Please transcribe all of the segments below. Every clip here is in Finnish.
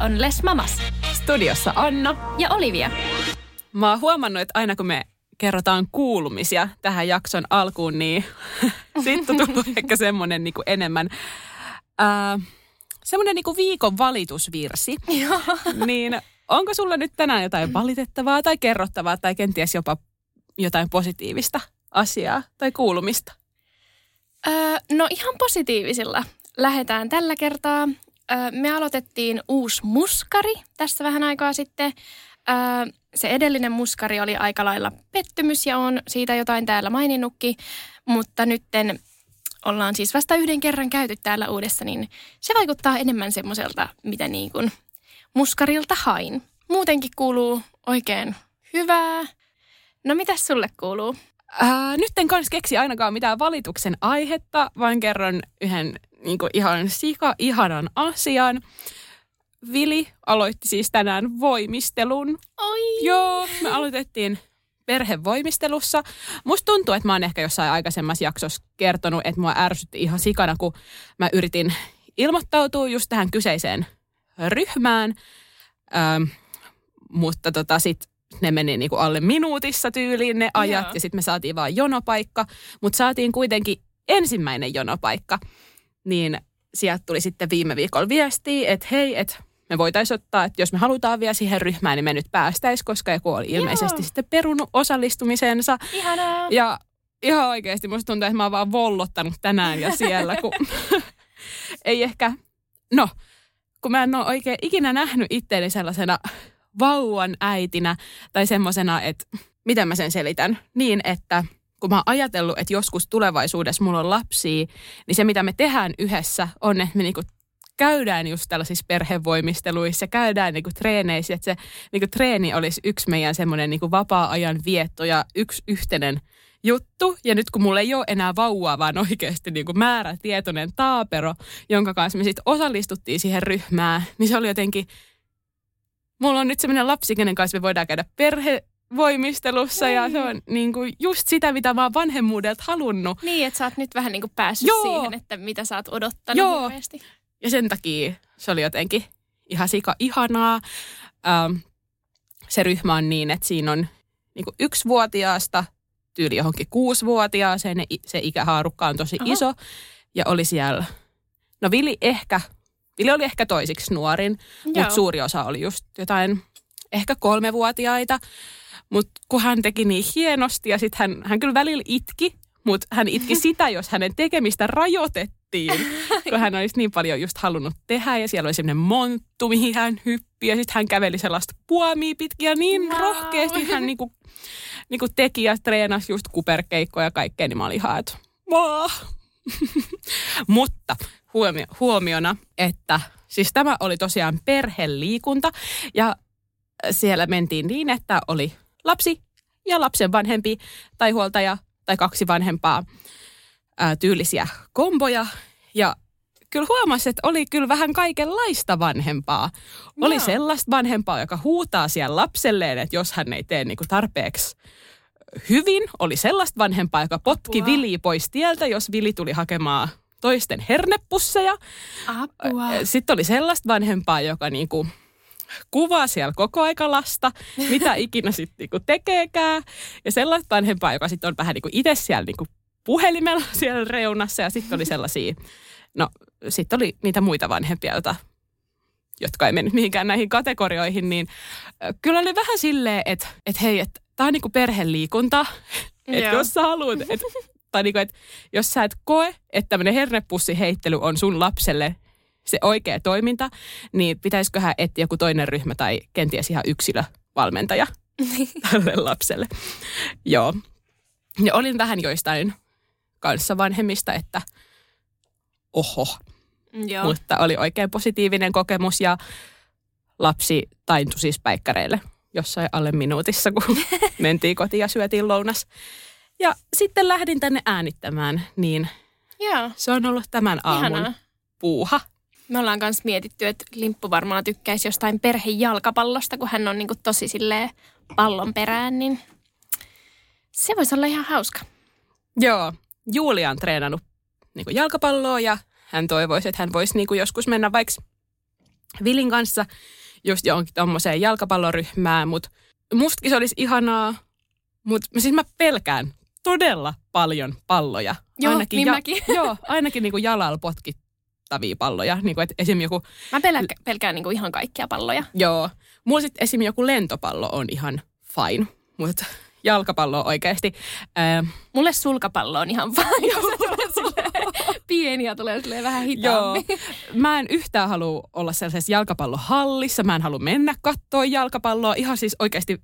On Les Mamas Studiossa Anna. ja Olivia. Mä oon huomannut, että aina kun me kerrotaan kuulumisia tähän jakson alkuun, niin sitten tullut ehkä semmoinen niin enemmän ää, semmoinen niin viikon valitusvirsi. niin onko sulla nyt tänään jotain valitettavaa tai kerrottavaa tai kenties jopa jotain positiivista asiaa tai kuulumista? Öö, no ihan positiivisilla lähdetään tällä kertaa. Me aloitettiin uusi muskari tässä vähän aikaa sitten. Se edellinen muskari oli aika lailla pettymys ja on siitä jotain täällä maininnutkin, mutta nytten ollaan siis vasta yhden kerran käyty täällä uudessa, niin se vaikuttaa enemmän semmoiselta, mitä niin kuin muskarilta hain. Muutenkin kuuluu oikein hyvää. No mitäs sulle kuuluu? Ää, nyt en kanssa keksi ainakaan mitään valituksen aihetta, vaan kerron yhden niin kuin ihan sika ihanan asian. Vili aloitti siis tänään voimistelun. Oi! Joo, me aloitettiin perhevoimistelussa. Musta tuntuu, että mä oon ehkä jossain aikaisemmassa jaksossa kertonut, että mua ärsytti ihan sikana, kun mä yritin ilmoittautua just tähän kyseiseen ryhmään. Ähm, mutta tota sit ne meni niinku alle minuutissa tyyliin ne ajat Joo. ja sitten me saatiin vaan jonopaikka. Mutta saatiin kuitenkin ensimmäinen jonopaikka. Niin sieltä tuli sitten viime viikolla viestiä, että hei, että me voitaisiin ottaa, että jos me halutaan vielä siihen ryhmään, niin me nyt päästäisiin, koska joku oli ilmeisesti Joo. sitten perunut osallistumisensa. Ihanaa! Ja ihan oikeasti musta tuntuu, että mä oon vaan vollottanut tänään ja siellä, kun ei ehkä, no, kun mä en ole oikein ikinä nähnyt itteeni sellaisena vauvan äitinä tai semmoisena, että miten mä sen selitän, niin että kun mä oon ajatellut, että joskus tulevaisuudessa mulla on lapsia, niin se mitä me tehdään yhdessä on, että me niinku käydään just tällaisissa perhevoimisteluissa, käydään niinku treeneissä, että se niinku treeni olisi yksi meidän semmoinen niinku vapaa-ajan vietto ja yksi yhteinen juttu. Ja nyt kun mulla ei ole enää vauvaa, vaan oikeasti niinku määrätietoinen taapero, jonka kanssa me sitten osallistuttiin siihen ryhmään, niin se oli jotenkin, mulla on nyt semmoinen lapsi, kenen kanssa me voidaan käydä perhevoimistelussa ja se on niinku just sitä, mitä mä oon vanhemmuudelta halunnut. Niin, että sä oot nyt vähän niin kuin päässyt Joo. siihen, että mitä sä oot odottanut Joo. hirveästi. Ja sen takia se oli jotenkin ihan sika ihanaa. Ähm, se ryhmä on niin, että siinä on niin yksivuotiaasta tyyli johonkin kuusivuotiaaseen. Se ikähaarukka on tosi Aha. iso. Ja oli siellä, no Vili ehkä, Vili oli ehkä toisiksi nuorin, mutta suuri osa oli just jotain ehkä kolmevuotiaita. Mutta kun hän teki niin hienosti ja sitten hän, hän kyllä välillä itki, mutta hän itki sitä, jos hänen tekemistä rajoitettiin, kun hän olisi niin paljon just halunnut tehdä. Ja siellä oli semmoinen monttu, mihin hän hyppi ja sitten hän käveli sellaista puomia pitkin ja niin Wow. rohkeasti hän niinku, niinku teki ja treenasi just kuperkeikkoja ja kaikkea, niin mä olin ihan, että. Mutta huomio, huomiona, että siis tämä oli tosiaan perheliikunta ja siellä mentiin niin, että oli lapsi ja lapsen vanhempi tai huoltaja tai kaksi vanhempaa ää, tyylisiä komboja. Ja kyllä huomasi, että oli kyllä vähän kaikenlaista vanhempaa. Oli Joo. sellaista vanhempaa, joka huutaa siellä lapselleen, että jos hän ei tee niinku tarpeeksi hyvin. Oli sellaista vanhempaa, joka potki Apua. Vili pois tieltä, jos Vili tuli hakemaan toisten hernepusseja. Apua. Sitten oli sellaista vanhempaa, joka niinku kuvaa siellä koko aika lasta, mitä ikinä sitten niinku tekeekään. Ja sellaista vanhempaa, joka sitten on vähän niinku itse siellä niinku puhelimella siellä reunassa. Ja sitten oli sellaisia, no sitten oli niitä muita vanhempia, joita, jotka ei mennyt mihinkään näihin kategorioihin. Niin kyllä oli vähän silleen, että et hei, että tämä on niinku perheliikunta. Että jos sä haluat, et, tai niinku, että jos sä et koe, että tämmöinen hernepussiheittely on sun lapselle se oikea toiminta, niin pitäisiköhän etsiä joku toinen ryhmä tai kenties ihan yksilövalmentaja tälle lapselle. Joo. Ja olin vähän joistain kanssa vanhemmista, että oho. Joo. Mutta oli oikein positiivinen kokemus ja lapsi taintui siis päikkäreille jossain alle minuutissa, kun mentiin kotiin ja syötiin lounas. Ja sitten lähdin tänne äänittämään, niin Joo. se on ollut tämän aamun Ihanaa. puuha. Me ollaan myös mietitty, että Limppu varmaan tykkäisi jostain perhejalkapallosta, kun hän on niin kuin tosi silleen pallon perään, niin se voisi olla ihan hauska. Joo, Julia on treenannut niin kuin jalkapalloa ja hän toivoisi, että hän voisi niin kuin joskus mennä vaikka Vilin kanssa just johonkin tommoseen jalkapalloryhmään, mutta mustakin se olisi ihanaa, mutta siis mä pelkään todella paljon palloja. Joo, niin mäkin. Joo, ainakin niin kuin jalalla potkittavia palloja. Niin kuin, että esim. joku, Mä pelkään, pelkään niin kuin ihan kaikkia palloja. joo, mulla sitten esim. joku lentopallo on ihan fine, mutta jalkapallo oikeasti. Ää, Mulle sulkapallo on ihan fine. Se tulee silleen pieni ja tulee silleen vähän Joo. hitaammin. Mä en yhtään halua olla sellaisessa jalkapallohallissa. Mä en halua mennä katsoa jalkapalloa. Ihan siis oikeasti,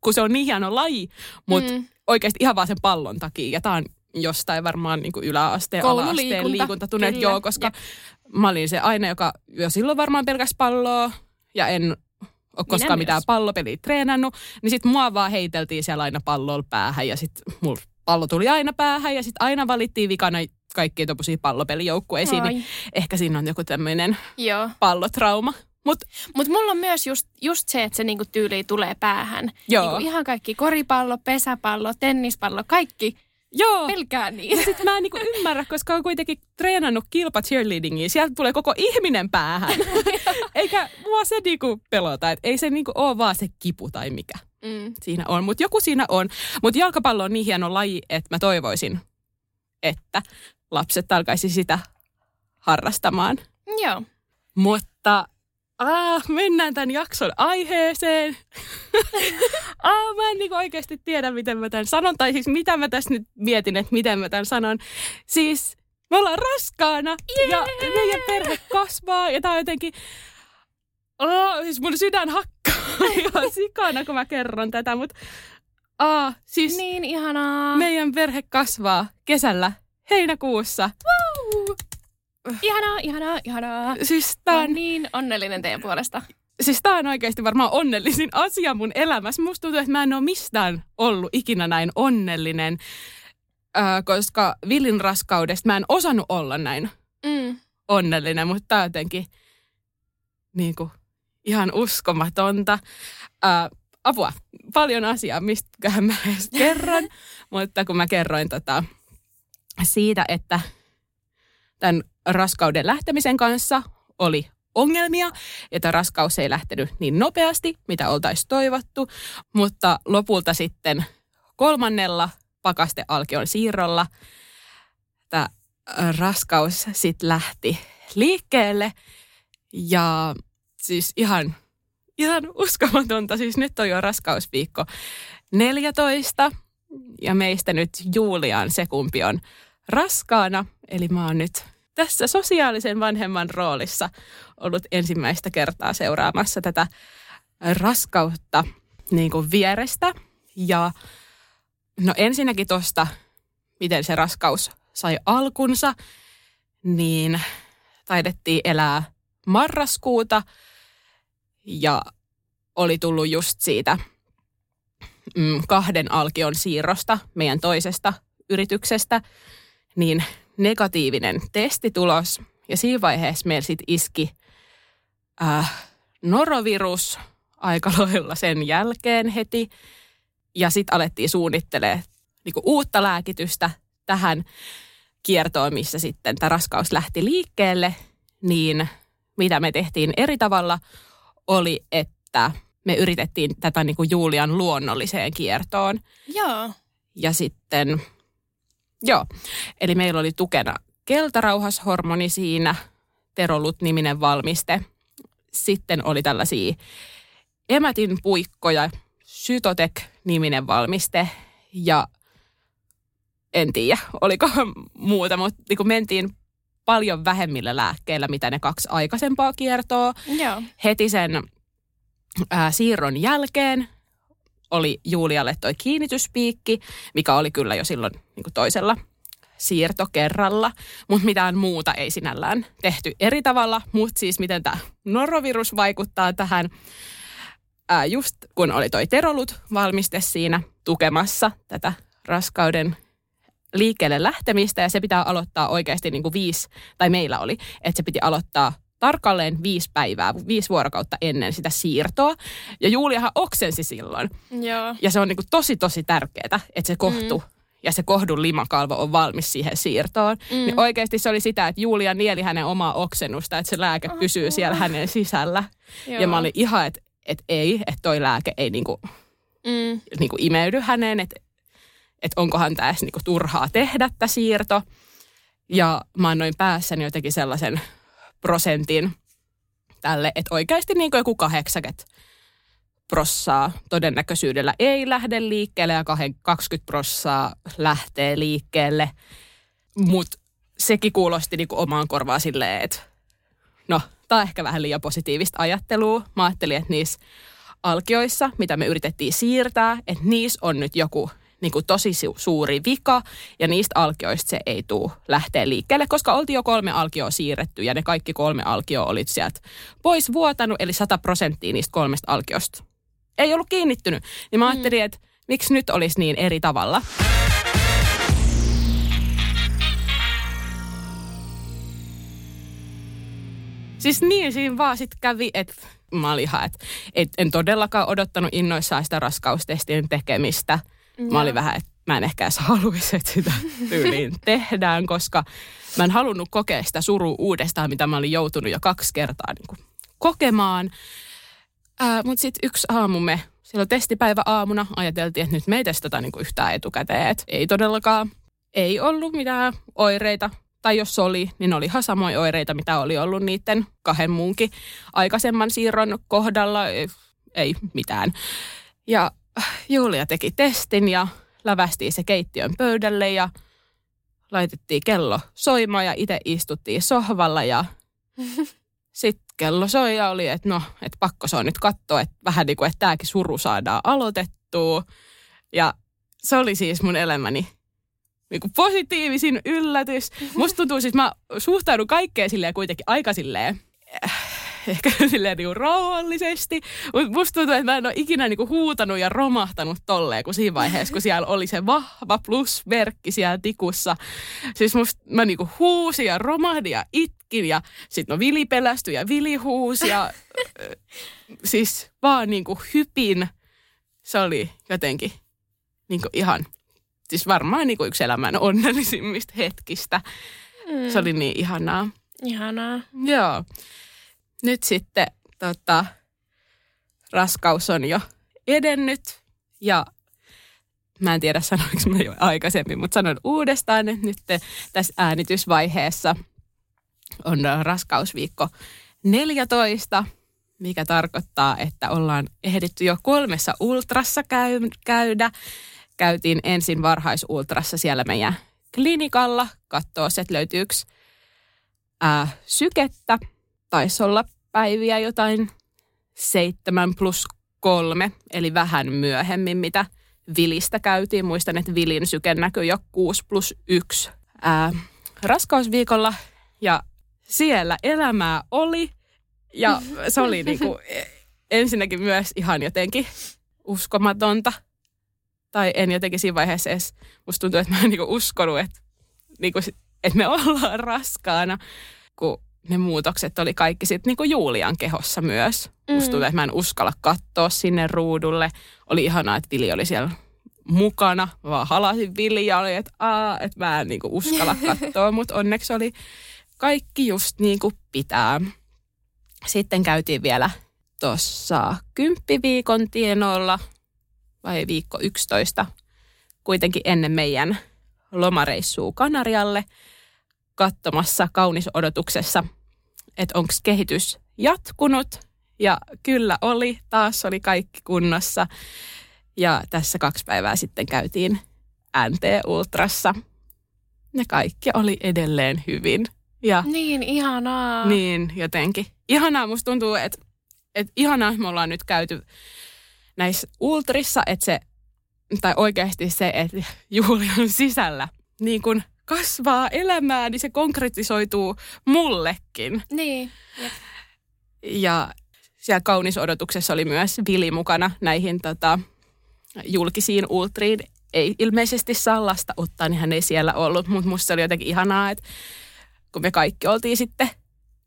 kun se on niin hieno laji, mutta mm. Oikeasti ihan vaan sen pallon takia. Ja tää on jostain varmaan niin kuin yläasteen, ala-asteen liikuntatunneet. kyllä. Joo, koska Jep. mä olin se aina, joka jo silloin varmaan pelkäs palloa. Ja en ole koskaan mitään pallopeliä treenannut. Niin sit mua vaan heiteltiin siellä aina pallolla päähän. Ja sit mulla pallo tuli aina päähän. Ja sit aina valittiin vikana kaikkia tommossia pallopelijoukkueisiin. Niin ehkä siinä on joku tämmöinen pallotrauma. Mutta Mutta mulla on myös just, just se, että se niinku tyyli tulee päähän. Joo. Niinku ihan kaikki koripallo, pesäpallo, tennispallo, kaikki. joo, Pelkää niitä. sitten mä en niinku ymmärrä, koska olen kuitenkin treenannut kilpa cheerleadingia. Sieltä tulee koko ihminen päähän. Eikä mua se niinku pelota. Et ei se niinku ole vaan se kipu tai mikä Mm. siinä on. Mutta joku siinä on. Mutta jalkapallo on niin hieno laji, että mä toivoisin, että lapset alkaisi sitä harrastamaan. Joo. Mutta ah, mennään tämän jakson aiheeseen. ah, mä en niinku oikeasti tiedä, miten mä tämän sanon. Tai siis mitä mä tässä nyt mietin, että miten mä tämän sanon. Siis me ollaan raskaana ja meidän perhe kasvaa. Ja tää on jotenkin... Oh, siis mun sydän hakkaa ihan sikana, kun mä kerron tätä. Mutta ah, siis Niin ihanaa. meidän perhe kasvaa kesällä heinäkuussa. Ihanaa, ihanaa, ihanaa. Siis tää Mä on niin onnellinen teidän puolesta. siis tämä on oikeasti varmaan onnellisin asia mun elämässä. Musta tuntuu, että mä en ole mistään ollut ikinä näin onnellinen, äh, koska Villin raskaudesta mä en osannut olla näin Mm. onnellinen, mutta tämä jotenkin niin kuin, ihan uskomatonta. Äh, apua, paljon asiaa, mistäköhän mä edes kerron, mutta kun mä kerroin tota, siitä, että tämän raskauden lähtemisen kanssa oli ongelmia, että raskaus ei lähtenyt niin nopeasti, mitä oltaisiin toivottu, mutta lopulta sitten kolmannella pakastealkion siirrolla tämä raskaus sitten lähti liikkeelle ja siis ihan, ihan uskomatonta. Siis nyt on jo raskausviikko 14 ja meistä nyt Julian se kumpi on raskaana. Eli mä oon nyt tässä sosiaalisen vanhemman roolissa ollut ensimmäistä kertaa seuraamassa tätä raskautta niin kuin vierestä. Ja no ensinnäkin tuosta, miten se raskaus sai alkunsa, niin taidettiin elää marraskuuta ja oli tullut just siitä mm, kahden alkion siirrosta meidän toisesta yrityksestä, niin negatiivinen testitulos. Ja siinä vaiheessa meillä sitten iski äh, norovirus aika lailla sen jälkeen heti. Ja sitten alettiin suunnittelemaan niinku uutta lääkitystä tähän kiertoon, missä sitten tämä raskaus lähti liikkeelle. Niin mitä me tehtiin eri tavalla oli, että me yritettiin tätä niinku Julian luonnolliseen kiertoon. Joo. Ja sitten, joo, eli meillä oli tukena keltarauhashormoni siinä, Terolut-niminen valmiste. Sitten oli tällaisia emätin puikkoja, Sytotek-niminen valmiste ja en tiedä, oliko muuta, mutta niin kuin mentiin paljon vähemmillä lääkkeillä, mitä ne kaksi aikaisempaa kiertoa Joo. heti sen ää, siirron jälkeen oli Julialle toi kiinnityspiikki, mikä oli kyllä jo silloin niin kuin toisella siirto kerralla, mutta mitään muuta ei sinällään tehty eri tavalla. Mutta siis miten tämä norovirus vaikuttaa tähän, ää, just kun oli toi terolut valmiste siinä tukemassa tätä raskauden liikkeelle lähtemistä ja se pitää aloittaa oikeasti niin kuin viisi, tai meillä oli, että se piti aloittaa tarkalleen viisi päivää, viisi vuorokautta ennen sitä siirtoa. Ja Juliahan oksensi silloin. Joo. Ja se on niin kuin tosi, tosi tärkeää, että se kohtu mm. ja se kohdun limakalvo on valmis siihen siirtoon. Mm. Niin oikeasti se oli sitä, että Julia nieli hänen omaa oksennusta, että se lääke oh, pysyy siellä oh. hänen sisällä. Joo. Ja mä olin ihan, että, että ei, että toi lääke ei niin kuin, mm. niin kuin imeydy häneen, että, että onkohan tämä edes niin kuin turhaa tehdä tämä siirto. Ja mä annoin päässäni jotenkin sellaisen prosentin tälle, että oikeasti niin kuin joku 80 prossaa todennäköisyydellä ei lähde liikkeelle ja 20 prossaa lähtee liikkeelle. Mutta sekin kuulosti niin kuin omaan korvaan silleen, että no, tämä on ehkä vähän liian positiivista ajattelua. Mä ajattelin, että niissä alkioissa, mitä me yritettiin siirtää, että niissä on nyt joku niin kuin tosi suuri vika ja niistä alkioista se ei tule lähteä liikkeelle, koska oltiin jo kolme alkioa siirretty ja ne kaikki kolme alkioa olit sieltä pois vuotanut, eli 100 prosenttia niistä kolmesta alkiosta. Ei ollut kiinnittynyt. Niin mä mm. ajattelin, että miksi nyt olisi niin eri tavalla. Siis niin siinä vaan sitten kävi, että mä olin ihan, että et, en todellakaan odottanut innoissaan sitä raskaustestien tekemistä – Mä olin vähän, että mä en ehkä edes haluaisi, että sitä tyyliin tehdään, koska mä en halunnut kokea sitä surua uudestaan, mitä mä olin joutunut jo kaksi kertaa niin kuin kokemaan. Mutta sitten yksi aamu me, silloin testipäivä aamuna, ajateltiin, että nyt me ei testata niin kuin yhtään etukäteen. Et ei todellakaan, ei ollut mitään oireita. Tai jos oli, niin oli ihan samoja oireita, mitä oli ollut niiden kahden muunkin aikaisemman siirron kohdalla. Ei, ei mitään. Ja Julia teki testin ja lävästiin se keittiön pöydälle ja laitettiin kello soimaan ja itse istuttiin sohvalla ja sitten kello soi ja oli, että no, että pakko se on nyt katsoa, että vähän niin kuin, että tämäkin suru saadaan aloitettua. Ja se oli siis mun elämäni niin kuin positiivisin yllätys. Musta tuntuu siis, mä suhtaudun kaikkeen silleen kuitenkin aika silleen ehkä silleen niin rauhallisesti. Mutta musta tuntuu, että mä en ole ikinä niin kuin huutanut ja romahtanut tolleen, kun siinä vaiheessa, kun siellä oli se vahva plusmerkki siellä tikussa. Siis musta mä niin kuin huusin ja romahdin ja itkin ja sitten no Vili pelästyi ja Vili huusi ja siis vaan niin kuin hypin. Se oli jotenkin niin kuin ihan, siis varmaan niin kuin yksi elämän onnellisimmista hetkistä. Mm. Se oli niin ihanaa. Ihanaa. Joo nyt sitten tota, raskaus on jo edennyt ja mä en tiedä sanoinko mä jo aikaisemmin, mutta sanon uudestaan, että nyt tässä äänitysvaiheessa on raskausviikko 14, mikä tarkoittaa, että ollaan ehditty jo kolmessa ultrassa käy, käydä. Käytiin ensin varhaisultrassa siellä meidän klinikalla, katsoa, että löytyykö ää, sykettä – taisi olla päiviä jotain seitsemän plus kolme, eli vähän myöhemmin, mitä Vilistä käytiin. Muistan, että Vilin syke näkyi jo 6 plus 1 ää, raskausviikolla. Ja siellä elämää oli. Ja se oli niinku, ensinnäkin myös ihan jotenkin uskomatonta. Tai en jotenkin siinä vaiheessa edes, musta tuntuu, että mä en niinku uskonut, että, niinku, että me ollaan raskaana. Kun ne muutokset oli kaikki sitten niinku Julian kehossa myös. Mm. Musta tuntuu, että mä en uskalla katsoa sinne ruudulle. Oli ihanaa, että Vili oli siellä mukana. Mä vaan halasin Vili ja oli, että, aa, että mä en niinku uskalla katsoa, mutta onneksi oli kaikki just niin kuin pitää. Sitten käytiin vielä tuossa kymppiviikon tienoilla vai viikko 11 kuitenkin ennen meidän lomareissua Kanarialle katsomassa kaunisodotuksessa – että onko kehitys jatkunut. Ja kyllä oli, taas oli kaikki kunnossa. Ja tässä kaksi päivää sitten käytiin NT-ultrassa. Ne kaikki oli edelleen hyvin. Ja niin, ihanaa. Niin, jotenkin. Ihanaa, musta tuntuu, että, että ihanaa, me ollaan nyt käyty näissä ultrissa, että se, tai oikeasti se, että Julian sisällä niin kuin kasvaa elämää, niin se konkretisoituu mullekin. Niin. Jep. Ja siellä kaunisodotuksessa oli myös Vili mukana näihin tota, julkisiin ultriin. Ei ilmeisesti Sallasta ottaa, niin hän ei siellä ollut, mutta musta oli jotenkin ihanaa, että kun me kaikki oltiin sitten,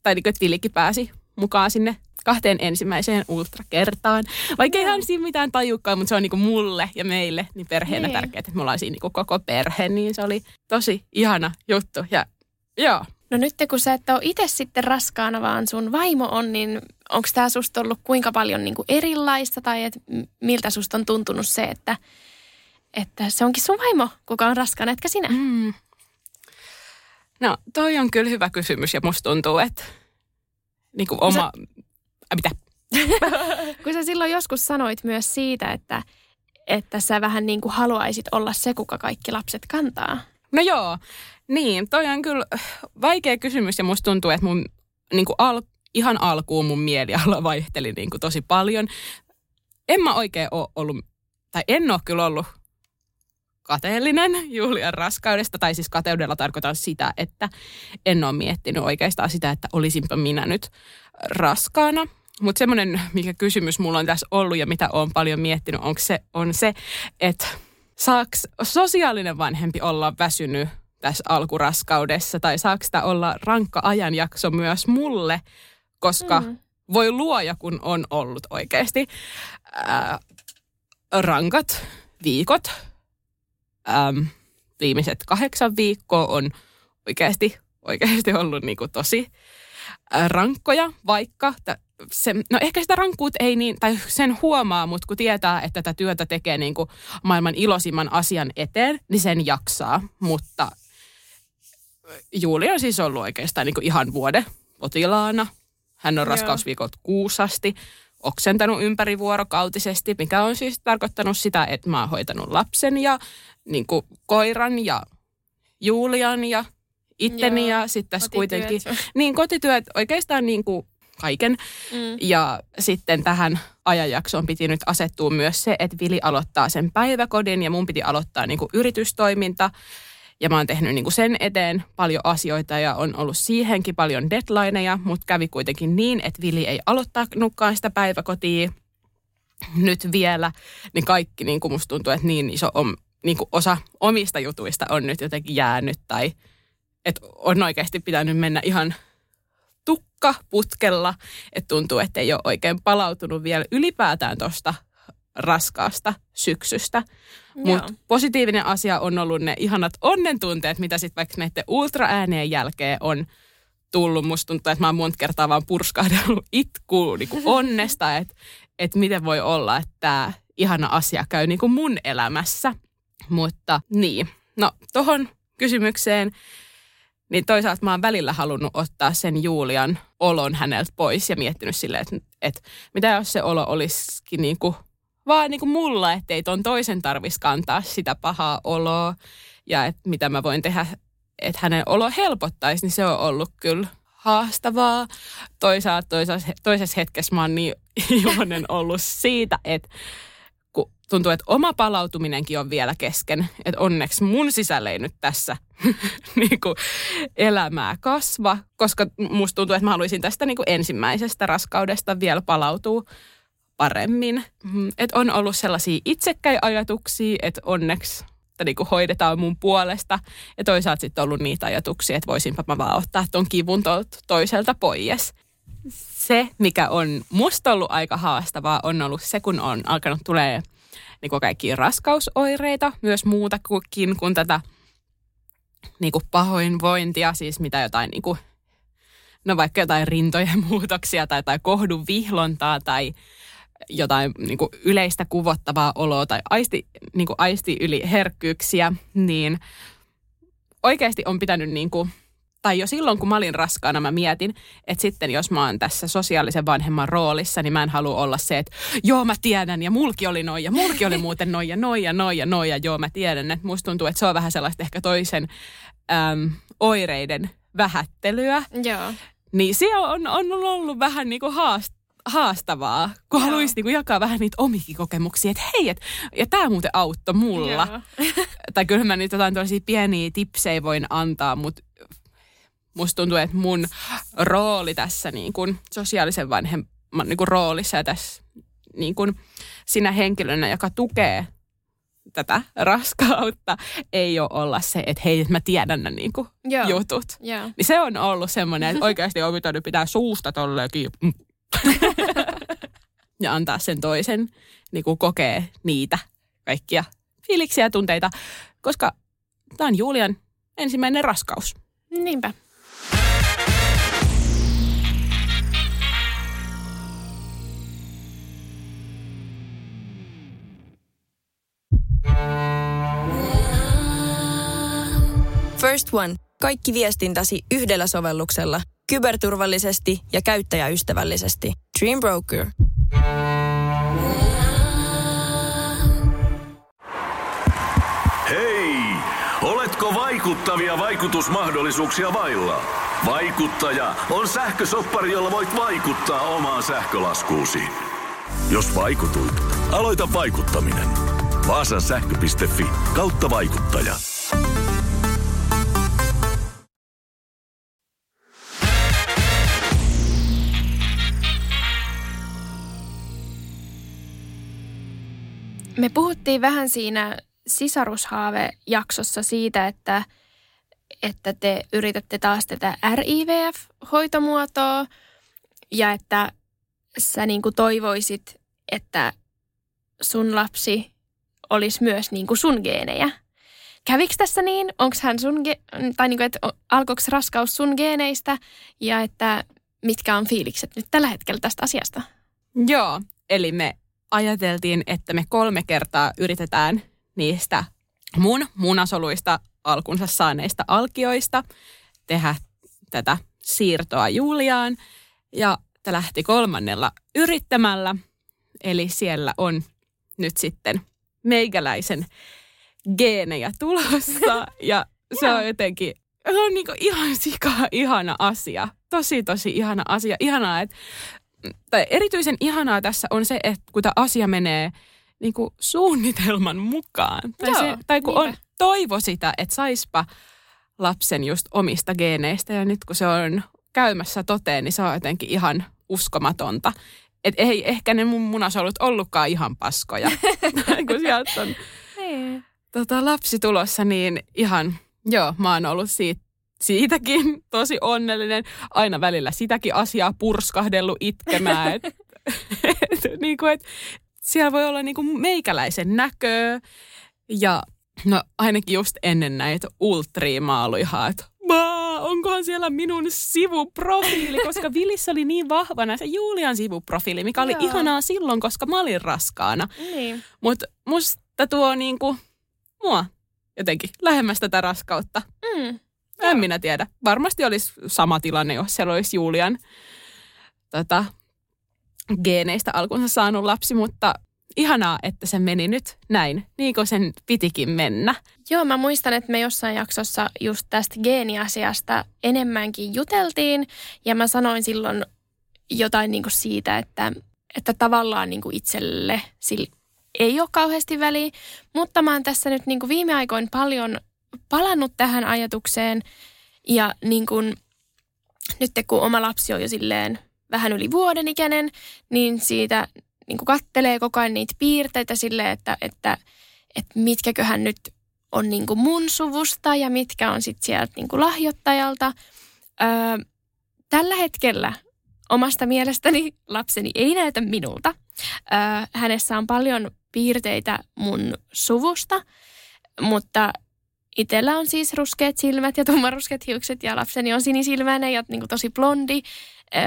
tai niin kuin, että Vilikin pääsi mukaan sinne kahteen ensimmäiseen ultrakertaan. Vaikka Joo. eihän siinä mitään tajukkaan, mutta se on niin kuin mulle ja meille niin perheenä Niin. tärkeää, että me ollaan siinä niin kuin koko perhe, niin se oli tosi ihana juttu. Ja joo, No nyt kun sä et ole itse sitten raskaana, vaan sun vaimo on, niin onko tämä susta ollut kuinka paljon niin kuin erilaista tai et miltä susta on tuntunut se, että, että se onkin sun vaimo, kuka on raskaana, etkä sinä? Mm. No, toi on kyllä hyvä kysymys ja musta tuntuu, että niin kuin oma... Ai, mitä? Kun sä silloin joskus sanoit myös siitä, että, että sä vähän niin kuin haluaisit olla se, kuka kaikki lapset kantaa. No joo, niin, toi on kyllä vaikea kysymys ja musta tuntuu, että mun niin kuin al, ihan alkuun mun mieliala vaihteli niin kuin tosi paljon. En mä oikein ole ollut, tai en ole kyllä ollut kateellinen Julian raskaudesta, tai siis kateudella tarkoitan sitä, että en ole miettinyt oikeastaan sitä, että olisinpa minä nyt raskaana. Mutta semmoinen, mikä kysymys mulla on tässä ollut ja mitä olen paljon miettinyt, onko se, on se, että saako sosiaalinen vanhempi olla väsynyt tässä alkuraskaudessa tai saako sitä olla rankka ajanjakso myös mulle, koska mm. voi luoja, kun on ollut oikeasti ää, rankat viikot. Äm, viimeiset kahdeksan viikkoa on oikeasti, oikeasti ollut niinku tosi rankkoja, vaikka t- se, no ehkä sitä rankkuut ei niin, tai sen huomaa, mutta kun tietää, että tätä työtä tekee niin kuin maailman iloisimman asian eteen, niin sen jaksaa. Mutta Juuli on siis ollut oikeastaan niin kuin ihan vuoden potilaana. Hän on Joo. raskausviikot kuusasti, oksentanut ympärivuorokautisesti, mikä on siis tarkoittanut sitä, että mä oon hoitanut lapsen ja niin kuin koiran ja Julian ja itteni Joo, ja sitten tässä kotityöt. kuitenkin niin kotityöt oikeastaan niin kuin kaiken. Mm. Ja sitten tähän ajanjaksoon piti nyt asettua myös se, että Vili aloittaa sen päiväkodin ja mun piti aloittaa niin kuin yritystoiminta. Ja mä oon tehnyt niin kuin sen eteen paljon asioita ja on ollut siihenkin paljon deadlineja, mutta kävi kuitenkin niin, että Vili ei aloittanutkaan sitä päiväkotia nyt vielä. Niin kaikki niin kuin musta tuntuu, että niin iso on, niin kuin osa omista jutuista on nyt jotenkin jäänyt tai että on oikeasti pitänyt mennä ihan tukka putkella, että tuntuu, että ei ole oikein palautunut vielä ylipäätään tuosta raskaasta syksystä. Mutta positiivinen asia on ollut ne ihanat onnentunteet, mitä sitten vaikka näiden ultraäänien jälkeen on tullut. Musta tuntuu, että mä oon monta kertaa vaan purskahdellut itkuun niin kuin onnesta, että et miten voi olla, että tämä ihana asia käy niin kuin mun elämässä. Mutta niin, no tohon kysymykseen niin toisaalta mä oon välillä halunnut ottaa sen Julian olon häneltä pois ja miettinyt silleen, että, että mitä jos se olo olisikin niin kuin, vaan niin kuin mulla, ettei ton toisen tarvitsisi kantaa sitä pahaa oloa ja että mitä mä voin tehdä, että hänen olo helpottaisi, niin se on ollut kyllä haastavaa. Toisaalta toisessa, toisessa hetkessä mä oon niin iloinen ollut siitä, että kun tuntuu, että oma palautuminenkin on vielä kesken. Että onneksi mun sisällä ei nyt tässä niin kuin elämää kasva, koska musta tuntuu, että mä haluaisin tästä niin kuin ensimmäisestä raskaudesta vielä palautua paremmin. Että on ollut sellaisia itsekkäin ajatuksia, että onneksi että niin kuin hoidetaan mun puolesta. Ja toisaalta sitten ollut niitä ajatuksia, että voisinpa mä vaan ottaa ton kivun toiselta pois. Se, mikä on musta ollut aika haastavaa, on ollut se, kun on alkanut tulee niin kuin kaikkia raskausoireita, myös muutakin kuin tätä niin kuin pahoinvointia, siis mitä jotain, niin kuin, no vaikka jotain rintojen muutoksia tai jotain kohdun vihlontaa tai jotain niin kuin yleistä kuvottavaa oloa tai aisti, niin kuin aisti yli herkkyyksiä, niin oikeasti on pitänyt niin kuin, tai jo silloin kun mä olin raskaana, mä mietin, että sitten jos mä oon tässä sosiaalisen vanhemman roolissa, niin mä en halua olla se, että joo mä tiedän ja mulki oli noin ja mulki oli muuten noin ja noin ja noin ja noin ja joo mä tiedän. Että musta tuntuu, että se on vähän sellaista ehkä toisen äm, oireiden vähättelyä. Joo. Niin se on, on ollut vähän niin kuin haast, haastavaa, kun Joo. haluaisi niinku jakaa vähän niitä omikin kokemuksia, että hei, et, ja tämä muuten auttoi mulla. Tai kyllä mä nyt jotain tällaisia pieniä tipsejä voin antaa, mutta musta tuntuu, että mun rooli tässä niin kuin sosiaalisen vanhemman niin kuin roolissa ja tässä niin kuin sinä henkilönä, joka tukee tätä raskautta, ei ole olla se, että hei, mä tiedän ne niin kuin Joo. jutut. Joo. Niin se on ollut semmoinen, että oikeasti on pitänyt pitää suusta tolleenkin. Mm. ja antaa sen toisen niin kuin kokee niitä kaikkia fiiliksiä ja tunteita, koska tämä on Julian ensimmäinen raskaus. Niinpä. First One. Kaikki viestintäsi yhdellä sovelluksella. Kyberturvallisesti ja käyttäjäystävällisesti. Dream Broker. Hei! Oletko vaikuttavia vaikutusmahdollisuuksia vailla? Vaikuttaja on sähkösoppari, jolla voit vaikuttaa omaan sähkölaskuusi. Jos vaikutuit, aloita vaikuttaminen. Vaasan sähkö.fi kautta vaikuttaja. Me puhuttiin vähän siinä sisarushaave-jaksossa siitä, että, että te yritätte taas tätä RIVF-hoitomuotoa ja että sä niin kuin toivoisit, että sun lapsi olisi myös niin kuin sun geenejä. Kävikö tässä niin? Onko hän sun, ge- tai niin kuin, että alkoiko raskaus sun geeneistä ja että mitkä on fiilikset nyt tällä hetkellä tästä asiasta? Joo, eli me ajateltiin, että me kolme kertaa yritetään niistä mun munasoluista alkunsa saaneista alkioista tehdä tätä siirtoa Juliaan. Ja tämä lähti kolmannella yrittämällä. Eli siellä on nyt sitten meikäläisen geenejä tulossa. Ja se on jotenkin, se on niinku ihan sika ihana asia. Tosi, tosi ihana asia. Ihanaa, että tai erityisen ihanaa tässä on se, että kun tämä asia menee niin kuin suunnitelman mukaan. Tai, Joo, se, tai kun on niinpä. toivo sitä, että saispa lapsen just omista geeneistä. Ja nyt kun se on käymässä toteen, niin se on jotenkin ihan uskomatonta. Et ei ehkä ne mun munasolut ollutkaan ihan paskoja, kun sieltä on Niin. tota, lapsi tulossa, niin ihan, joo, mä oon ollut siitä, siitäkin tosi onnellinen. Aina välillä sitäkin asiaa purskahdellut itkemään. Et, et, niin kuin, et, siellä voi olla niin kuin meikäläisen näköä ja no ainakin just ennen näitä ultria mä ollut ihan, että onkohan siellä minun sivuprofiili, koska Vilissä oli niin vahvana se Julian sivuprofiili, mikä oli Joo. ihanaa silloin, koska mä olin raskaana. Niin. Mutta musta tuo niinku, mua jotenkin lähemmäs tätä raskautta. Mm. En minä tiedä. Varmasti olisi sama tilanne, jos siellä olisi Julian tota, geeneistä alkunsa saanut lapsi, mutta ihanaa, että se meni nyt näin, niin kuin sen pitikin mennä. Joo, mä muistan, että me jossain jaksossa just tästä geeniasiasta enemmänkin juteltiin. Ja mä sanoin silloin jotain niin kuin siitä, että, että tavallaan niin kuin itselle sillä ei ole kauheasti väliä. Mutta mä oon tässä nyt niin kuin viime aikoin paljon palannut tähän ajatukseen. Ja niin kuin, nyt kun oma lapsi on jo silleen vähän yli vuoden ikäinen, niin siitä niin kuin kattelee koko ajan niitä piirteitä silleen, että, että, että mitkäköhän nyt on niin kuin mun suvusta ja mitkä on sitten sieltä niin kuin lahjoittajalta. Öö, tällä hetkellä omasta mielestäni lapseni ei näytä minulta. Öö, hänessä on paljon piirteitä mun suvusta, mutta itsellä on siis ruskeat silmät ja tummanruskeat hiukset ja lapseni on sinisilmäinen ja niin kuin tosi blondi. Öö,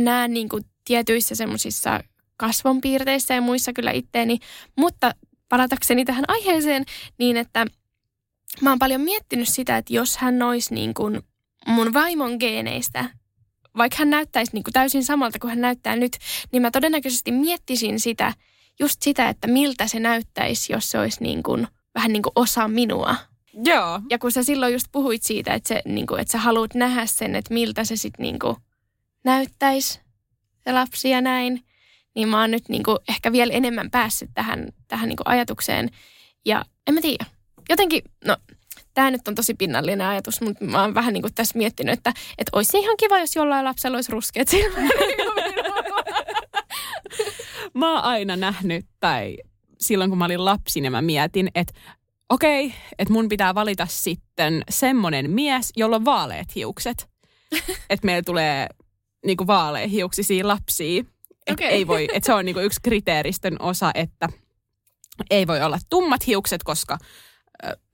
näen niin kuin tietyissä semmoisissa kasvonpiirteissä ja muissa kyllä itteeni, mutta palatakseni tähän aiheeseen niin, että mä oon paljon miettinyt sitä, että jos hän olisi niin kuin mun vaimon geeneistä, vaikka hän näyttäisi niin kuin täysin samalta kuin hän näyttää nyt, niin mä todennäköisesti miettisin sitä, just sitä, että miltä se näyttäisi, jos se olisi niin kuin, vähän niin kuin osa minua. Joo. Ja kun sä silloin just puhuit siitä, että, se, niin kuin, että sä haluat nähdä sen, että miltä se sitten niin näyttäisi se lapsi ja näin. Niin mä oon nyt niin kuin ehkä vielä enemmän päässyt tähän, tähän niin kuin ajatukseen. Ja en mä tiedä. Jotenkin, no tämä nyt on tosi pinnallinen ajatus, mutta mä oon vähän niin kuin tässä miettinyt, että, että olisi ihan kiva, jos jollain lapsella olisi ruskeat silmät. Mä oon aina nähnyt, tai silloin kun mä olin lapsi, niin mä mietin, että okei, okay, että mun pitää valita sitten semmonen mies, jolla on vaaleat hiukset. että meillä tulee niinku vaaleahiuksisia lapsia. Et Okei. ei voi, et se on niinku yksi kriteeristön osa, että ei voi olla tummat hiukset, koska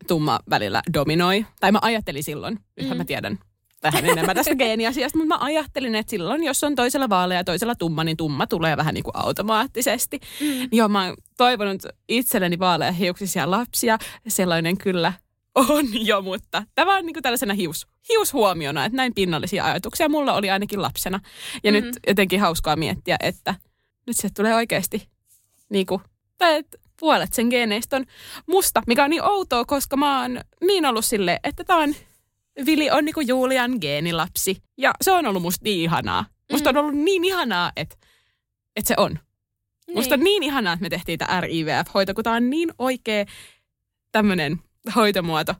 tumma välillä dominoi. Tai mä ajattelin silloin, nythän Mm. mä tiedän vähän enemmän tästä geeniasiasta, mutta mä ajattelin, että silloin, jos on toisella vaalea ja toisella tumma, niin tumma tulee vähän niin kuin automaattisesti. Mm. Joo, mä oon toivonut itselleni vaaleahiuksisia lapsia. Sellainen kyllä on jo, mutta tämä on niin kuin tällaisena hius, hiushuomiona, että näin pinnallisia ajatuksia mulla oli ainakin lapsena. Ja mm-hmm. nyt jotenkin hauskaa miettiä, että nyt se tulee oikeasti niin kuin, tai että puolet sen geeneistä on musta, mikä on niin outoa, koska mä oon niin ollut silleen, että tää on, Vili on niinku Julian geenilapsi. Ja se on ollut musta niin ihanaa. Musta on ollut niin ihanaa, että, että se on. Musta on niin ihanaa, että me tehtiin tämä RIVF-hoito, kun tämä on niin oikea tämmöinen hoitomuoto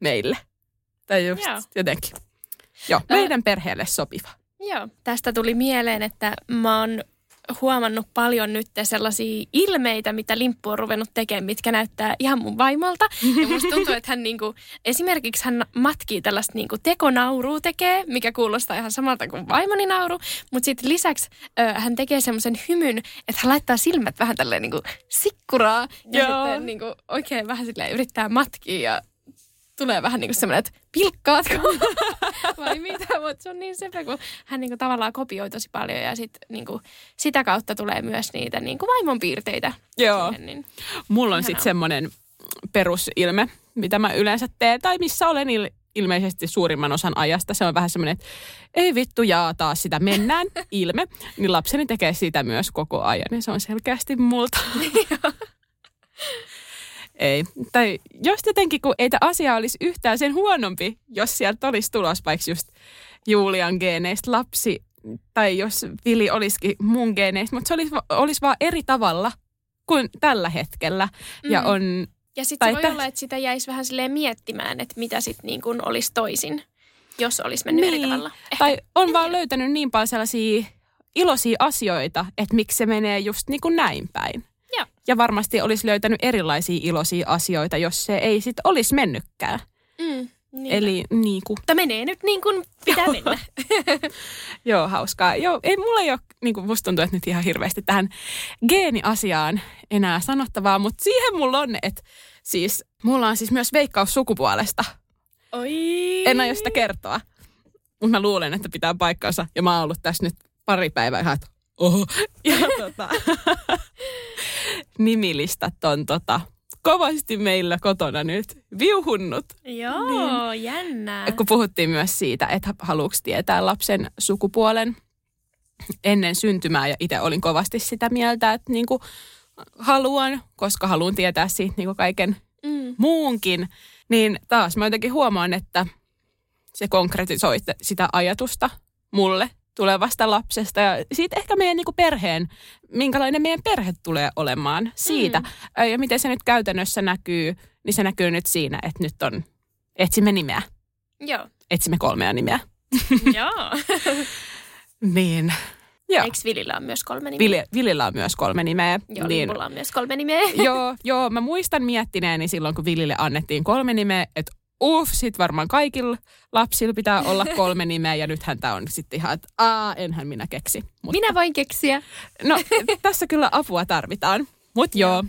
meille. Tai just Joo. jotenkin. Joo, meidän perheelle sopiva. Joo. Tästä tuli mieleen, että mä oon huomannut paljon nyt sellaisia ilmeitä, mitä Limppu on ruvennut tekemään, mitkä näyttää ihan mun vaimolta. Ja musta tuntuu, että hän niinku, esimerkiksi hän matkii tällaista niinku tekonaurua tekee, mikä kuulostaa ihan samalta kuin vaimoni nauru. Mutta sitten lisäksi ö, hän tekee semmoisen hymyn, että hän laittaa silmät vähän tälleen niinku sikkuraa. Ja Joo. sitten niinku oikein vähän silleen yrittää matkia ja tulee vähän niin kuin semmoinen, että pilkkaatko vai mitä, mutta se on niin sepä, kun hän niin kuin tavallaan kopioi tosi paljon ja sit, niin kuin, sitä kautta tulee myös niitä niin kuin vaimon piirteitä. Joo. Siihen, niin. Mulla on sitten semmoinen perusilme, mitä mä yleensä teen, tai missä olen il- ilmeisesti suurimman osan ajasta. Se on vähän semmoinen, että ei vittu jaa taas sitä, mennään ilme. Niin lapseni tekee sitä myös koko ajan, ja se on selkeästi multa. ei. Tai jos jotenkin, kun ei tämä asia olisi yhtään sen huonompi, jos sieltä olisi tulos vaikka just Julian geeneistä lapsi, tai jos Vili olisikin mun geeneistä, mutta se olisi, olisi vaan eri tavalla kuin tällä hetkellä. Ja Mm. on, Ja sitten voi tä- olla, että sitä jäisi vähän silleen miettimään, että mitä sitten niin kuin olisi toisin, jos olisi mennyt eri Niin. tavalla. Ehkä. tai on vaan löytänyt niin paljon sellaisia iloisia asioita, että miksi se menee just niin kuin näin päin. Joo. Ja varmasti olisi löytänyt erilaisia iloisia asioita, jos se ei sitten olisi mennytkään. Mm, niin. Eli niin kuin, Mutta menee nyt niin kuin pitää mennä. joo, hauskaa. Joo, ei mulla ei ole, niin kuin musta tuntuu, että nyt ihan hirveästi tähän geeniasiaan enää sanottavaa, mutta siihen mulla on, että siis mulla on siis myös veikkaus sukupuolesta. Oi. En aio sitä kertoa, mutta mä luulen, että pitää paikkansa. Ja mä oon ollut tässä nyt pari päivää ihan, että oho. Ja tota, nimilistat on tota, kovasti meillä kotona nyt viuhunnut. Joo, niin. jännää. Kun puhuttiin myös siitä, että haluuks tietää lapsen sukupuolen ennen syntymää. Ja itse olin kovasti sitä mieltä, että niinku haluan, koska haluan tietää siitä niinku kaiken Mm. muunkin, niin taas mä jotenkin huomaan, että se konkretisoi sitä ajatusta mulle tulevasta lapsesta ja siitä ehkä meidän niin perheen, minkälainen meidän perhe tulee olemaan siitä. Mm. Ja miten se nyt käytännössä näkyy, niin se näkyy nyt siinä, että nyt on, etsimme nimeä, Joo. etsimme kolmea nimeä. Joo. Niin, joo. Eikö Vilillä on myös kolme nimeä? Vili, Vilillä on myös kolme nimeä. Joo, niin, mulla on myös kolme nimeä. joo, joo, mä muistan miettineeni silloin, kun Vilille annettiin kolme nimeä, että uff, sit varmaan kaikilla lapsilla pitää olla kolme nimeä ja nythän tämä on sitten ihan, että aa, enhän minä keksi. Mutta, Minä voin keksiä. No, tässä kyllä apua tarvitaan. Mutta joo,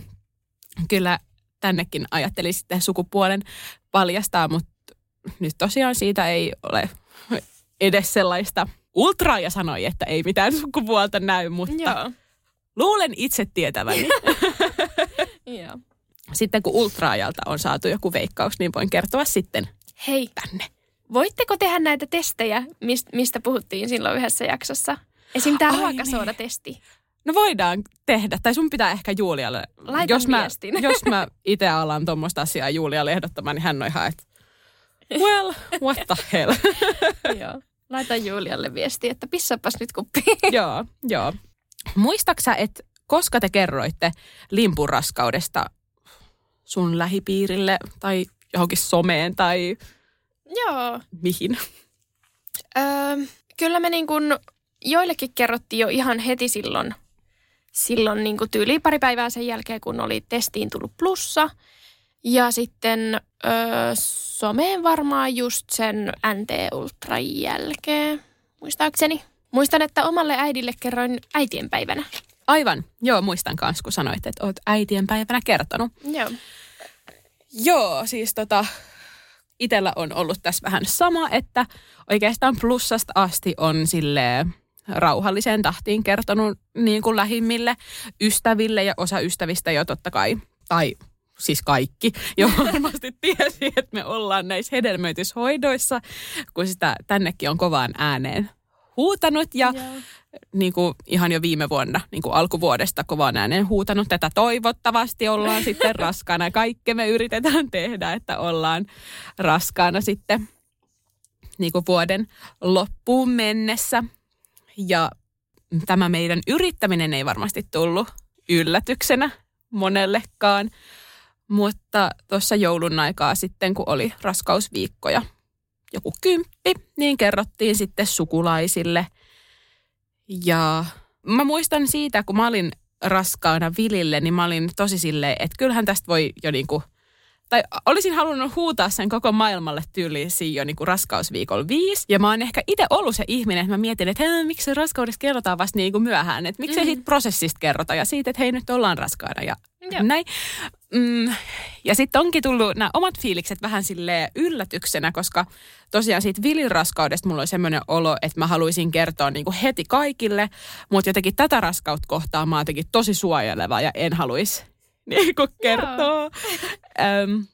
kyllä tännekin ajattelin sitten sukupuolen paljastaa, mutta nyt tosiaan siitä ei ole edes sellaista ultraa ja sanoi, että ei mitään sukupuolta näy, mutta Joo. luulen itse tietäväni. Joo. Sitten kun ultraajalta on saatu joku veikkaus, niin voin kertoa sitten Hei, tänne. voitteko tehdä näitä testejä, mist, mistä puhuttiin silloin yhdessä jaksossa? Esim. tämä Ai ruokasoodatesti. No voidaan tehdä, tai sun pitää ehkä Julialle. Laita jos mä, viestin. jos mä itse alan tuommoista asiaa Julialle ehdottamaan, niin hän on ihan, että well, what the hell. Joo. Laita Julialle viesti, että pissapas nyt kuppiin. joo, joo. Muistaksä, että koska te kerroitte limpuraskaudesta sun lähipiirille tai johonkin someen tai Joo. mihin? Öö, kyllä me niin kuin joillekin kerrottiin jo ihan heti silloin, silloin niin kuin tyyli pari päivää sen jälkeen, kun oli testiin tullut plussa. Ja sitten öö, someen varmaan just sen NT-ultran jälkeen, muistaakseni. Muistan, että omalle äidille kerroin äitienpäivänä. Aivan, joo, muistan kanssa, kun sanoit, että oot äitien päivänä kertonut. Joo. Joo, siis tota, itellä on ollut tässä vähän sama, että oikeastaan plussasta asti on sille rauhalliseen tahtiin kertonut niin kuin lähimmille ystäville ja osa ystävistä jo totta kai, tai siis kaikki, jo varmasti tiesi, että me ollaan näissä hedelmöityshoidoissa, kun sitä tännekin on kovaan ääneen huutanut ja Joo. niin kuin ihan jo viime vuonna, niin kuin alkuvuodesta kovaan ääneen huutanut tätä toivottavasti ollaan sitten raskaana. Kaikki me yritetään tehdä, että ollaan raskaana sitten niin kuin vuoden loppuun mennessä. Ja tämä meidän yrittäminen ei varmasti tullut yllätyksenä monellekaan, mutta tuossa joulun aikaa sitten, kun oli raskausviikkoja, joku kymppi, niin kerrottiin sitten sukulaisille. Ja mä muistan siitä, kun mä olin raskaana Vilille, niin mä olin tosi silleen, että kyllähän tästä voi jo niinku, tai olisin halunnut huutaa sen koko maailmalle tyyliin jo niinku raskausviikolla viisi. Ja mä oon ehkä itse ollut se ihminen, että mä mietin, että hei, miksi se raskaudesta kerrotaan vasta niinku myöhään. Että miksei Mm. siitä prosessista kerrota ja siitä, että hei nyt ollaan raskaana ja Joo. näin. Mm, ja sitten onkin tullut nämä omat fiilikset vähän sille yllätyksenä, koska tosiaan siitä Vilin raskaudesta mulla oli semmoinen olo, että mä haluaisin kertoa niinku heti kaikille, mutta jotenkin tätä raskautta kohtaa mä oon jotenkin tosi suojeleva ja en haluaisi niinku kertoa. Öm,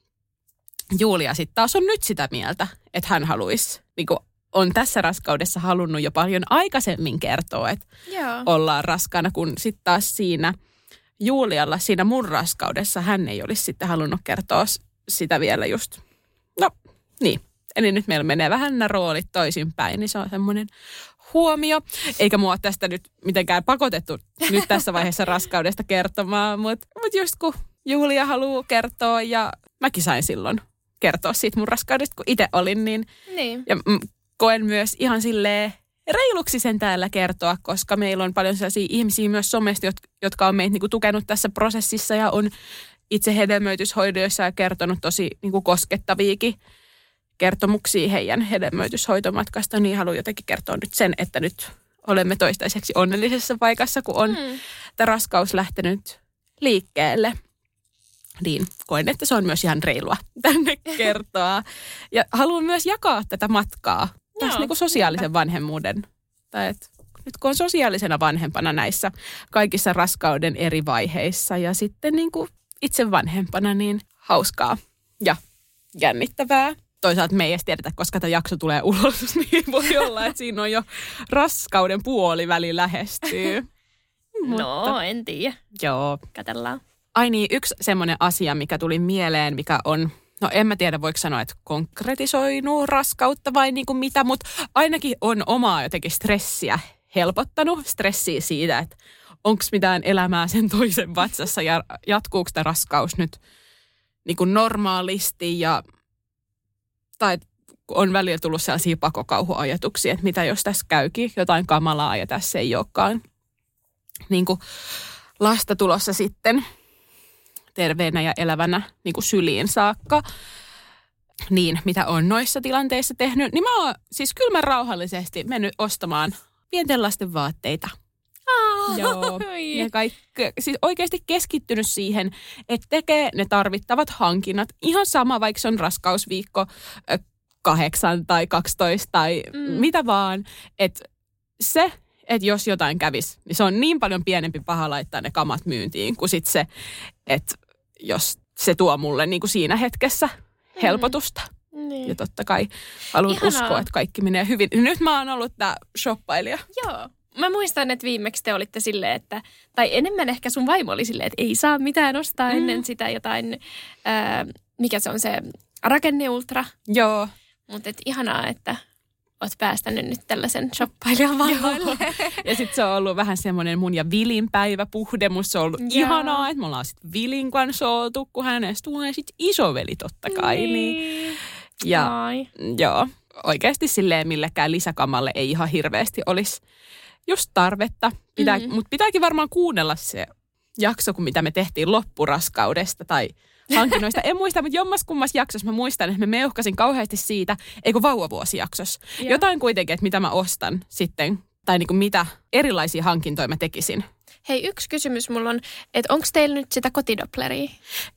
Julia sitten taas on nyt sitä mieltä, että hän haluaisi, niinku, on tässä raskaudessa halunnut jo paljon aikaisemmin kertoa, että Joo. ollaan raskaana, kun sitten taas siinä Julialla, siinä mun raskaudessa, hän ei olisi sitten halunnut kertoa sitä vielä just. No, niin. Eli nyt meillä menee vähän nämä roolit toisinpäin, niin se on semmoinen huomio. Eikä mua tästä nyt mitenkään pakotettu nyt tässä vaiheessa raskaudesta kertomaan, mutta mut just kun Julia haluaa kertoa ja mäkin sain silloin kertoa siitä mun raskaudesta, kun itse olin, niin Niin. ja koen myös ihan silleen reiluksi sen täällä kertoa, koska meillä on paljon sellaisia ihmisiä myös somesta, jot- jotka on meitä niinku tukenut tässä prosessissa ja on itse hedelmöityshoidoissa ja kertonut tosi niinku koskettaviakin kertomuksia heidän hedelmöityshoitomatkasta, niin haluan jotenkin kertoa nyt sen, että nyt olemme toistaiseksi onnellisessa paikassa, kun on Mm. tämä raskaus lähtenyt liikkeelle. Niin, koen, että se on myös ihan reilua tänne kertoa. Ja haluan myös jakaa tätä matkaa Joo, niin kuin sosiaalisen vanhemmuuden. Tai et, nyt kun on sosiaalisena vanhempana näissä kaikissa raskauden eri vaiheissa ja sitten niin kuin itse vanhempana, niin hauskaa ja jännittävää. Toisaalta me ei edes tiedetä, koska tämä jakso tulee ulos, niin voi olla, että siinä on jo raskauden puoliväli lähestyy. No, en tiedä. Joo, Katellaan. Ai niin, yksi semmoinen asia, mikä tuli mieleen, mikä on, no en mä tiedä voiko sanoa, että konkretisoinut raskautta vai niin kuin mitä, mutta ainakin on omaa jotenkin stressiä helpottanut. Stressiä siitä, että onko mitään elämää sen toisen vatsassa ja jatkuuko tämä raskaus nyt niin kuin normaalisti ja tai on välillä tullut sellaisia pakokauhuajatuksia, että mitä jos tässä käykin jotain kamalaa ja tässä ei olekaan niin kuin lasta tulossa sitten terveenä ja elävänä niin kuin syliin saakka. Niin, mitä on noissa tilanteissa tehnyt, niin mä oon siis kyllä mä rauhallisesti mennyt ostamaan pienten lasten vaatteita. Joo. Ja kaikki, siis oikeasti keskittynyt siihen, että tekee ne tarvittavat hankinnat. Ihan sama, vaikka se on raskausviikko kahdeksan tai 12 tai. Mm. mitä vaan. Että se, että jos jotain kävisi, niin se on niin paljon pienempi paha laittaa ne kamat myyntiin kuin sit se, että jos se tuo mulle niin kuin siinä hetkessä helpotusta. Niin. Ja totta kai haluan Ihanaa. uskoa, että kaikki menee hyvin. Nyt mä oon ollut tää shoppailija. Joo. Mä muistan, että viimeksi te olitte silleen, että, tai enemmän ehkä sun vaimo oli silleen, että ei saa mitään ostaa mm. ennen sitä jotain, ää, mikä se on se rakenneultra. Joo. Mutta et ihanaa, että oot päästänyt nyt tällaisen shoppailijan valloille. Ja sitten se on ollut vähän semmoinen mun ja Vilin päivä puhdemus. Se on ollut Joo. ihanaa, että me ollaan sitten Vilin kanssa oltu, kun hänestä tulee sitten isoveli totta kai. Niin. Ja Ai. joo, oikeasti silleen millekään lisäkamalle ei ihan hirveästi olisi just tarvetta. Pitää, Mm. mm. Mutta pitääkin varmaan kuunnella se jakso, kun mitä me tehtiin loppuraskaudesta tai hankinnoista. En muista, mutta jommas kummas jaksossa mä muistan, että me meuhkasin kauheasti siitä, eikö vauvavuosijaksossa. Joo. Jotain kuitenkin, että mitä mä ostan sitten, tai niin kuin mitä erilaisia hankintoja mä tekisin. Hei, yksi kysymys mulla on, että onko teillä nyt sitä kotidopleria?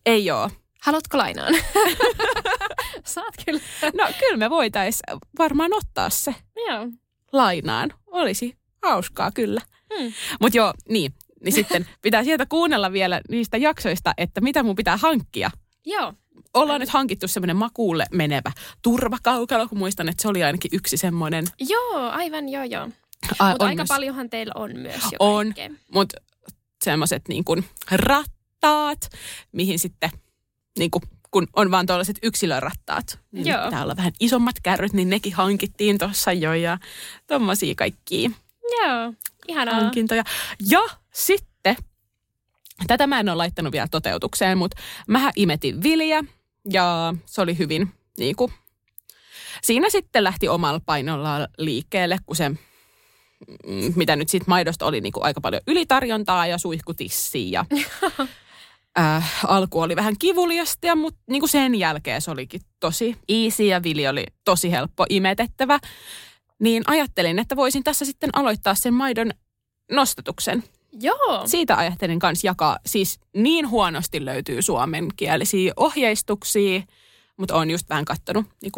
Ei oo. Haluatko lainaan? Saat kyllä. No kyllä me voitais varmaan ottaa se Joo. lainaan. Olisi hauskaa kyllä. Hmm. Mutta joo, niin. Niin sitten pitää sieltä kuunnella vielä niistä jaksoista, että mitä mun pitää hankkia. Joo. Ollaan nyt hankittu semmoinen makuulle menevä turvakaukalo, kun muistan, että se oli ainakin yksi semmoinen. Joo, aivan joo joo. A- Mutta aika myös- paljonhan teillä on myös jo On. Mutta semmoiset niin kuin rattaat, mihin sitten niin kuin, kun on vaan tuollaiset yksilörattaat, niin Joo. pitää olla vähän isommat kärryt, niin nekin hankittiin tuossa jo ja tommosia kaikkia Joo, ihanaa. hankintoja. Ja sitten, tätä mä en ole laittanut vielä toteutukseen, mutta mä imetin Vilja ja se oli hyvin niin kuin, siinä sitten lähti omalla painolla liikkeelle, kun se, mm, mitä nyt siitä maidosta oli niin kuin aika paljon ylitarjontaa ja suihkutissi ja äh, alku oli vähän kivuliasta, ja mut niin kuin sen jälkeen se olikin tosi easy ja Vili oli tosi helppo imetettävä. Niin ajattelin, että voisin tässä sitten aloittaa sen maidon nostatuksen. Joo. Siitä ajattelin kanssa jakaa, siis niin huonosti löytyy suomenkielisiä ohjeistuksia, mutta on just vähän kattonut niin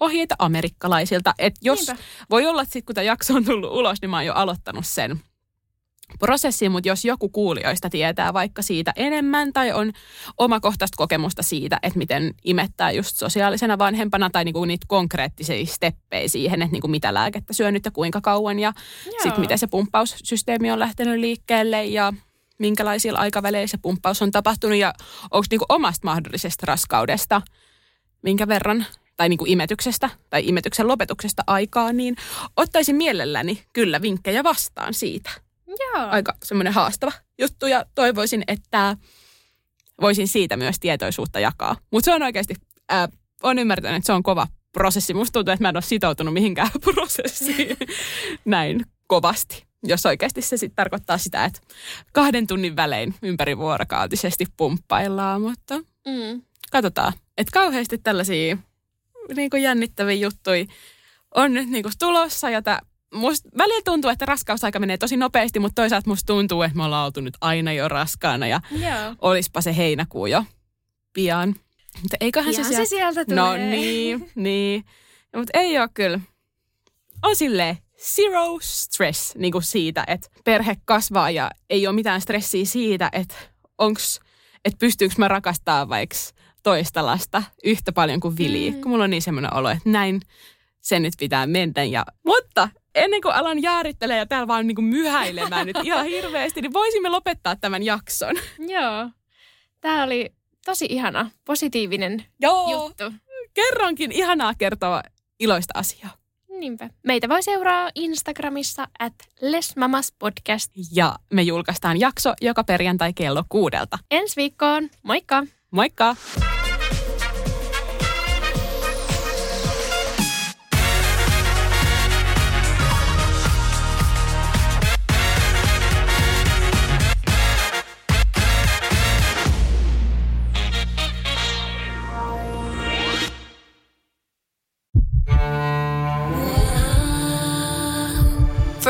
ohjeita amerikkalaisilta. Että jos, Niinpä. voi olla, että sit kun tämä jakso on tullut ulos, niin mä oon jo aloittanut sen prosessin, mutta jos joku kuulijoista tietää vaikka siitä enemmän tai on omakohtaista kokemusta siitä, että miten imettää just sosiaalisena vanhempana tai niinku niitä konkreettisia steppejä siihen, että niinku mitä lääkettä syönyt ja kuinka kauan ja sitten miten se pumppaussysteemi on lähtenyt liikkeelle ja minkälaisilla aikaväleillä se pumppaus on tapahtunut ja onko niinku omasta mahdollisesta raskaudesta minkä verran tai niinku imetyksestä tai imetyksen lopetuksesta aikaa, niin ottaisin mielelläni kyllä vinkkejä vastaan siitä Joo. aika semmoinen haastava juttu ja toivoisin, että voisin siitä myös tietoisuutta jakaa. Mutta se on oikeasti, ää, on ymmärtänyt, että se on kova prosessi. Musta tuntuu, että mä en ole sitoutunut mihinkään prosessiin näin kovasti. Jos oikeasti se sitten tarkoittaa sitä, että kahden tunnin välein ympäri vuorokautisesti pumppaillaan, mutta Mm. katsotaan. Että kauheasti tällaisia niin jännittäviä juttuja on nyt niin tulossa. Ja musta välillä tuntuu, että raskausaika menee tosi nopeasti, mutta toisaalta musta tuntuu, että me ollaan oltu nyt aina jo raskaana ja Joo. olispa se heinäkuu jo pian. Mutta eiköhän Pian se, se sieltä... sieltä tulee. No niin, niin. Mutta ei ole kyllä. On silleen zero stress niin kuin siitä, että perhe kasvaa ja ei ole mitään stressiä siitä, että onks, että pystyykö mä rakastaa vaikka toista lasta yhtä paljon kuin Vili. Mm. Kun mulla on niin semmoinen olo, että näin sen nyt pitää mennä. Ja, mutta ennen kuin alan jaarittelemaan ja täällä vaan niin kuin myhäilemään nyt ihan hirveästi, niin voisimme lopettaa tämän jakson. Joo. Tämä oli tosi ihana, positiivinen Joo, juttu. kerrankin ihanaa kertoa iloista asiaa. Niinpä. Meitä voi seuraa Instagramissa at lesmamaspodcast. Ja me julkaistaan jakso joka perjantai kello kuudelta. Ensi viikkoon. Moikka! Moikka!